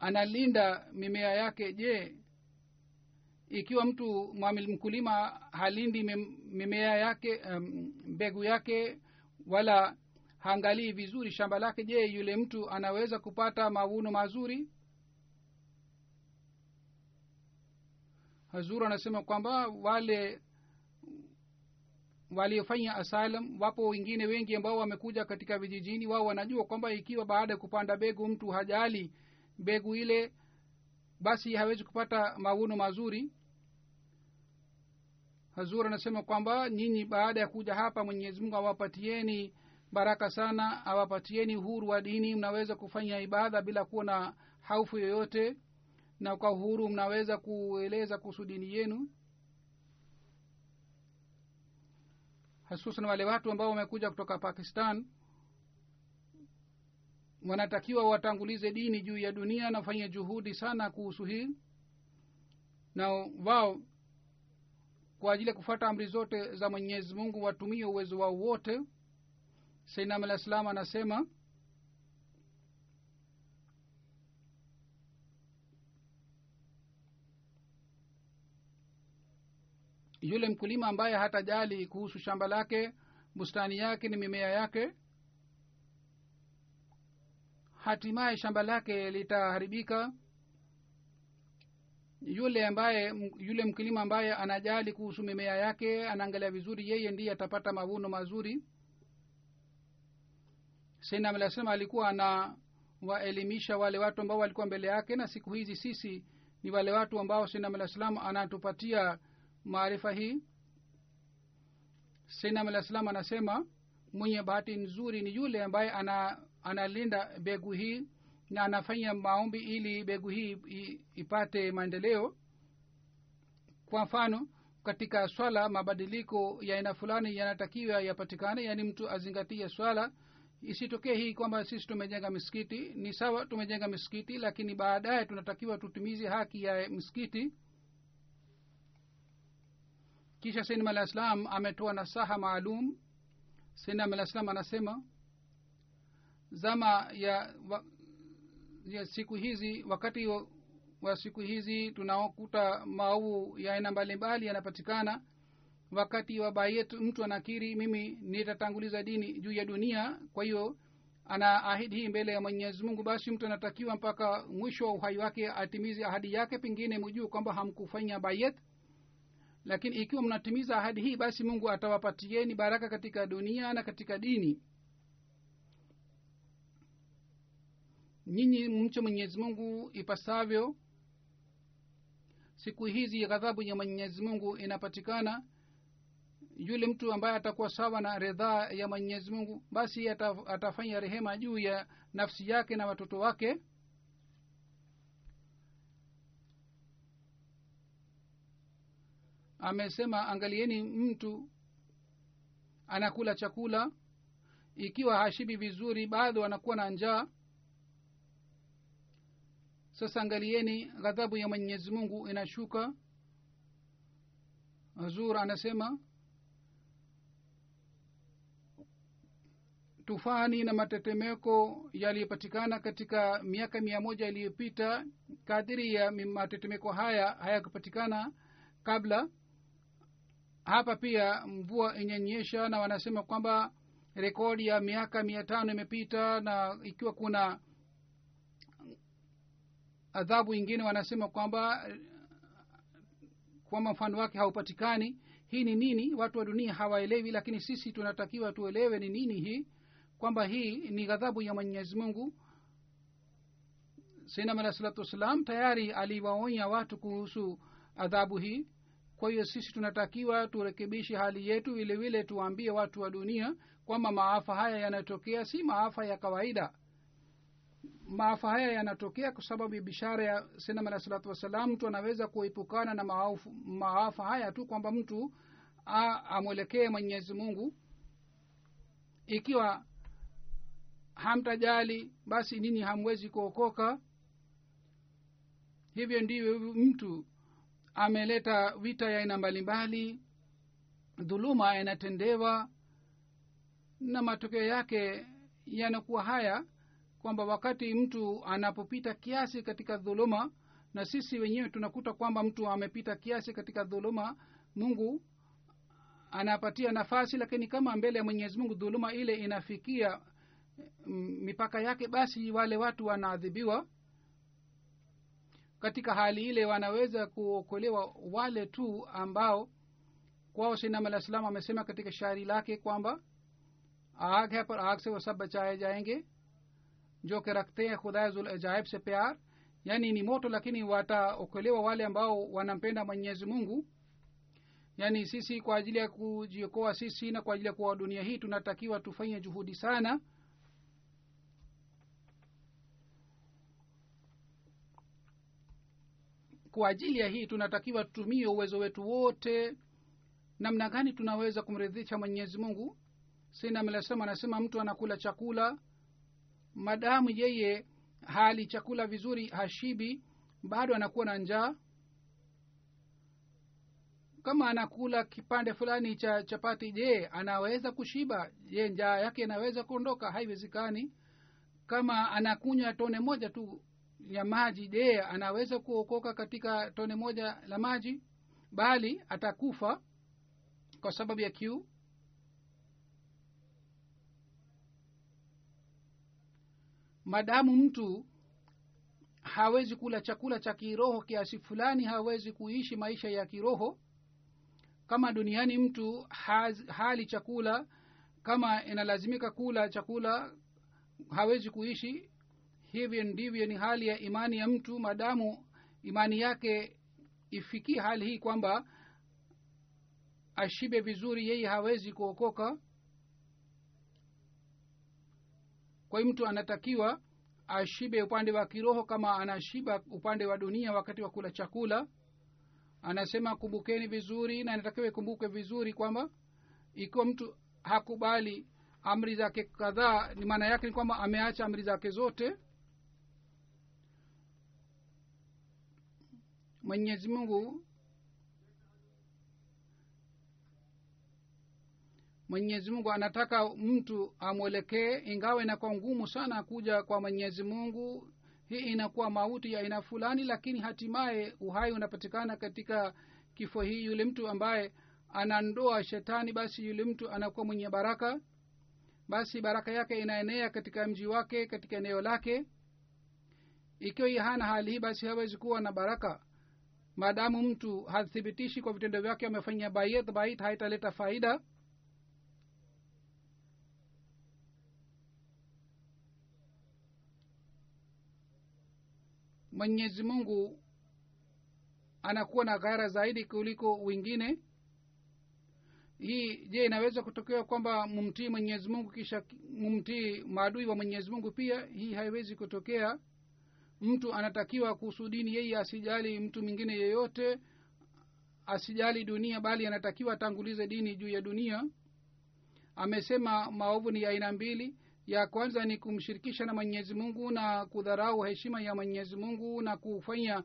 Analinda mimea yake. Je ikiwa mtu mkulima halindi mimea yake mbegu yake wala haangalii vizuri shamba lake je yule mtu anaweza kupata mavuno mazuri? Hazuru anasema kwamba wale waliofanya asylum. Wapo wengine wengi ambao wamekuja katika vijijini wao wanajua kwamba ikiwa baada ya kupanda begu mtu hajali begu ile basi hawezi kupata mavuno mazuri. Hazur anasema kwamba nyinyi baada ya kuja hapa mwenyezi mungu awapatieni baraka sana awapatieni uhuru wa dini. Mnaweza kufanya ibada bila kuwa na haufu yoyote na kwa uhuru mnaweza kueleza kuhusu dini yenu hasusan wale watu ambao wamekuja kutoka pakistan wanatakiwa watangulize dini juu ya dunia na wafanye juhudi sana kuhusu hii. Na wao kwa ajili ya kufuata amri zote za mwenyezi mungu watumie uwezo wao wote. Sainam alah salam anasema yule mkulima ambaye hatajali kuhusu shamba lake bustani yake ni mimea yake hatimaye shamba lake litaharibika. Yule ambaye yule mkulima ambaye anajali kuhusu mimea yake anaangalia vizuri yeye ndiye atapata mavuno mazuri. Sainam alah salam alikuwa anawaelimisha wale watu ambao walikuwa mbele yake na siku hizi sisi ni wale watu ambao sainam alah salam anatupatia maarifa hii? Sainam alah salam anasema mwenye bahati nzuri ni yule ambaye ana analinda begu hii na anafanya maombi ili begu hii ipate maendeleo. Kwa mfano katika swala mabadiliko ya aina fulani yanatakiwa yapatikane yaani mtu azingatie swala isitokee hii kwamba sisi tumejenga misikiti. Ni sawa tumejenga misikiti lakini baadaye tunatakiwa tutumize haki ya msikiti kisha sainam alah islam ametoa nasaha maalum. Sainam alah islam anasema zama ya, wa, ya siku hizi wakati wa, siku hizi tunaokuta maovu ya aina mbalimbali yanapatikana. Wakati wa bayet mtu anakiri mimi nitatanguliza dini juu ya dunia. Kwa hiyo ana ahidi hii mbele ya mwenyezi mungu basi mtu anatakiwa mpaka mwisho wa uhai wake atimize ahadi yake pengine mjuu kwamba hamkufanya bayet lakini ikiwa mnatimiza ahadi hii basi mungu atawapatieni baraka katika dunia na katika dini. Nyinyi mche mwenyezi mungu ipasavyo. Siku hizi ghadhabu ya mwenyezi mungu inapatikana. Yule mtu ambaye atakuwa sawa na ridhaa ya mwenyezi mungu basi ataf, atafanya rehema juu ya nafsi yake na watoto wake amesema angalieni mtu anakula chakula. Ikiwa hashibi vizuri bado anakuwa na njaa. Sasa angalieni ghadhabu ya mwenyezi mungu inashuka. Zur anasema tufani na matetemeko yaliyopatikana katika miaka mia moja iliyopita. Kadiri ya matetemeko haya hayakupatikana kabla hapa pia mvua inanyesha na wanasema kwamba rekodi ya miaka mia tano imepita na ikiwa kuna adhabu ingine wanasema kwamba kwamba mfano wake haupatikani. Hii ni nini? Watu wa dunia hawaelewi lakini sisi tunatakiwa tuelewe ni nini hii kwamba hii ni ghadhabu ya mwenyezi mungu. Sainam alah salatu wassalam tayari aliwaonya watu kuhusu adhabu hii kwa hiyo sisi tunatakiwa turekebishe hali yetu vile vile tuwaambie watu wa dunia kwamba maafa haya yanatokea si maafa ya kawaida. Maafa haya yanatokea kwa sababu ya bishara ya sinam alah salatu wassalam mtu anaweza kuepukana na maafu, maafa haya tu kwamba mtu amwelekee mwenyezi mungu. Ikiwa hamtajali basi nini hamwezi kuokoka. Hivyo ndivyo mtu ameleta vita ya aina mbalimbali dhuluma inatendewa na matokeo yake yanakuwa haya kwamba wakati mtu anapopita kiasi katika dhuluma na sisi wenyewe tunakuta kwamba mtu amepita kiasi katika dhuluma mungu anapatia nafasi lakini kama mbele ya mwenyezi mungu dhuluma ile inafikia mm, mipaka yake basi wale watu wanaadhibiwa katika hali ile wanaweza kuokolewa wale tu ambao kwao sinam alah salam amesema katika shairi lake kwamba आग है पर आग से वो सब बचाए जाएंगे जो कि रखते हैं खुदा जुल अजायब से प्यार yaani ni moto lakini wataokolewa wale ambao wanampenda mwenyezi mungu yaani sisi kwa ajili ya kujiokoa sisi na kwa ajili ya kuwa dunia hii tunatakiwa tufanye juhudi sana kwa ajili ya hii tunatakiwa tutumie uwezo wetu wote. Namna gani tunaweza kumridhisha mwenyezi mungu? Sinamlasema anasema mtu anakula chakula madamu yeye hali chakula vizuri hashibi bado anakuwa na njaa. Kama anakula kipande fulani cha chapati je anaweza kushiba? Je njaa yake inaweza kuondoka? Haiwezekani. Kama anakunywa tone moja tu ya maji je anaweza kuokoka katika tone moja la maji? Bali atakufa kwa sababu ya kiu. Madamu mtu hawezi kula chakula cha kiroho kiasi fulani hawezi kuishi maisha ya kiroho. Kama duniani mtu haz, hali chakula kama inalazimika kula chakula hawezi kuishi hivyo ndivyo ni hali ya imani ya mtu madamu imani yake ifikie hali hii kwamba ashibe vizuri yeye hawezi kuokoka. Kwa hiyo mtu anatakiwa ashibe upande wa kiroho kama anashiba upande wa dunia wakati wa kula chakula. Anasema kumbukeni vizuri na inatakiwa ikumbuke vizuri kwamba ikiwa mtu hakubali amri zake kadhaa ni maana yake ni kwamba ameacha amri zake zote mwenyezi mungu. Mwenyezi mungu anataka mtu amwelekee ingawa inakuwa ngumu sana kuja kwa mwenyezi mungu. Hii inakuwa mauti ya aina fulani lakini hatimaye uhai unapatikana katika kifo hii. Yule mtu ambaye anandoa shetani basi yule mtu anakuwa mwenye baraka. Basi baraka yake inaenea katika mji wake katika eneo lake. Ikiwa hana hali hii basi hawezi kuwa na baraka maadamu mtu hathibitishi kwa vitendo vyake amefanya bayet bait haitaleta faida. Mwenyezi mungu anakuwa na ghara zaidi kuliko wengine. Hii je inaweza kutokea kwamba mumtii mwenyezi mungu kisha mumtii maadui wa mwenyezi mungu pia? Hii haiwezi kutokea mtu anatakiwa kuhusu dini yeye asijali mtu mwingine yeyote asijali dunia bali anatakiwa atangulize dini juu ya dunia. Amesema maovu ni aina mbili. Ya kwanza ni kumshirikisha na mwenyezi mungu na kudharau heshima ya mwenyezi mungu na kufanya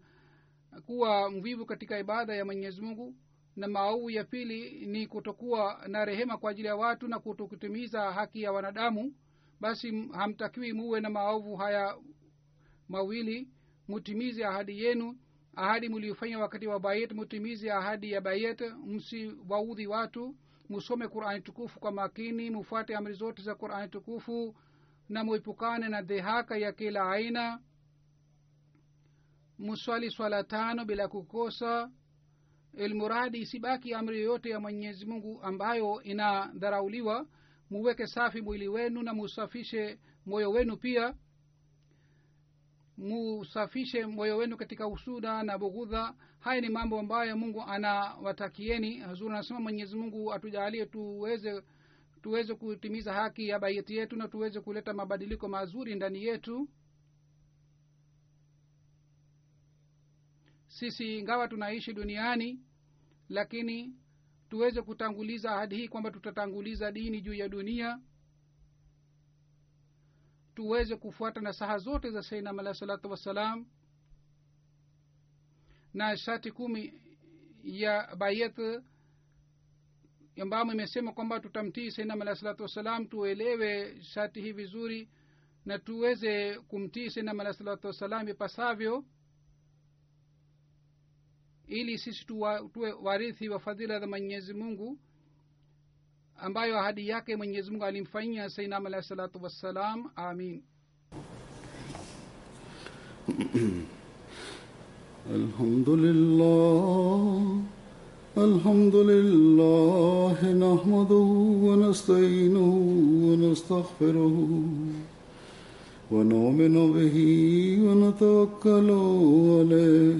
kuwa mvivu katika ibada ya mwenyezi mungu. Na maovu ya pili ni kutokuwa na rehema kwa ajili ya watu na kutokutimiza haki ya wanadamu. Basi hamtakiwi muwe na maovu haya mawili mutimize ahadi yenu ahadi mliofanya wakati wa bayet mutimize ahadi ya bayet msiwaudhi watu musome qurani tukufu kwa makini mufuate amri zote za qurani tukufu na muepukane na dhihaka ya kila aina. Muswali swala tano bila kukosa. Ilmuradi isibaki amri yoyote ya mwenyezi mungu ambayo inadharauliwa. Muweke safi mwili wenu na musafishe moyo wenu pia musafishe moyo wenu katika usuda na bughudha haya ni mambo ambayo mungu anawatakieni. Hazuri anasema mwenyezi mungu atujaalie tuweze tuweze kutimiza haki ya baiti yetu na tuweze kuleta mabadiliko mazuri ndani yetu. Sisi ingawa tunaishi duniani lakini tuweze kutanguliza ahadi hii kwamba tutatanguliza dini juu ya dunia tuweze kufuata nasaha zote za sainam alahi salatu wassalam na shati kumi ya bayet ambamo imesema kwamba tutamtii sainam alahi salatu wassalam tuelewe shati hii vizuri na tuweze kumtii sainam alahi salatu wassalam ipasavyo ili sisi tuwe warithi wa fadhila za mwenyezi mungu ambayo ahadi yake mwenyezi mungu alimfanyia sainam alahi salatu wassalam amin الحمد لله الحمد لله نحمده ونستعينه ونستغفره ونؤمن به ونتوكل عليه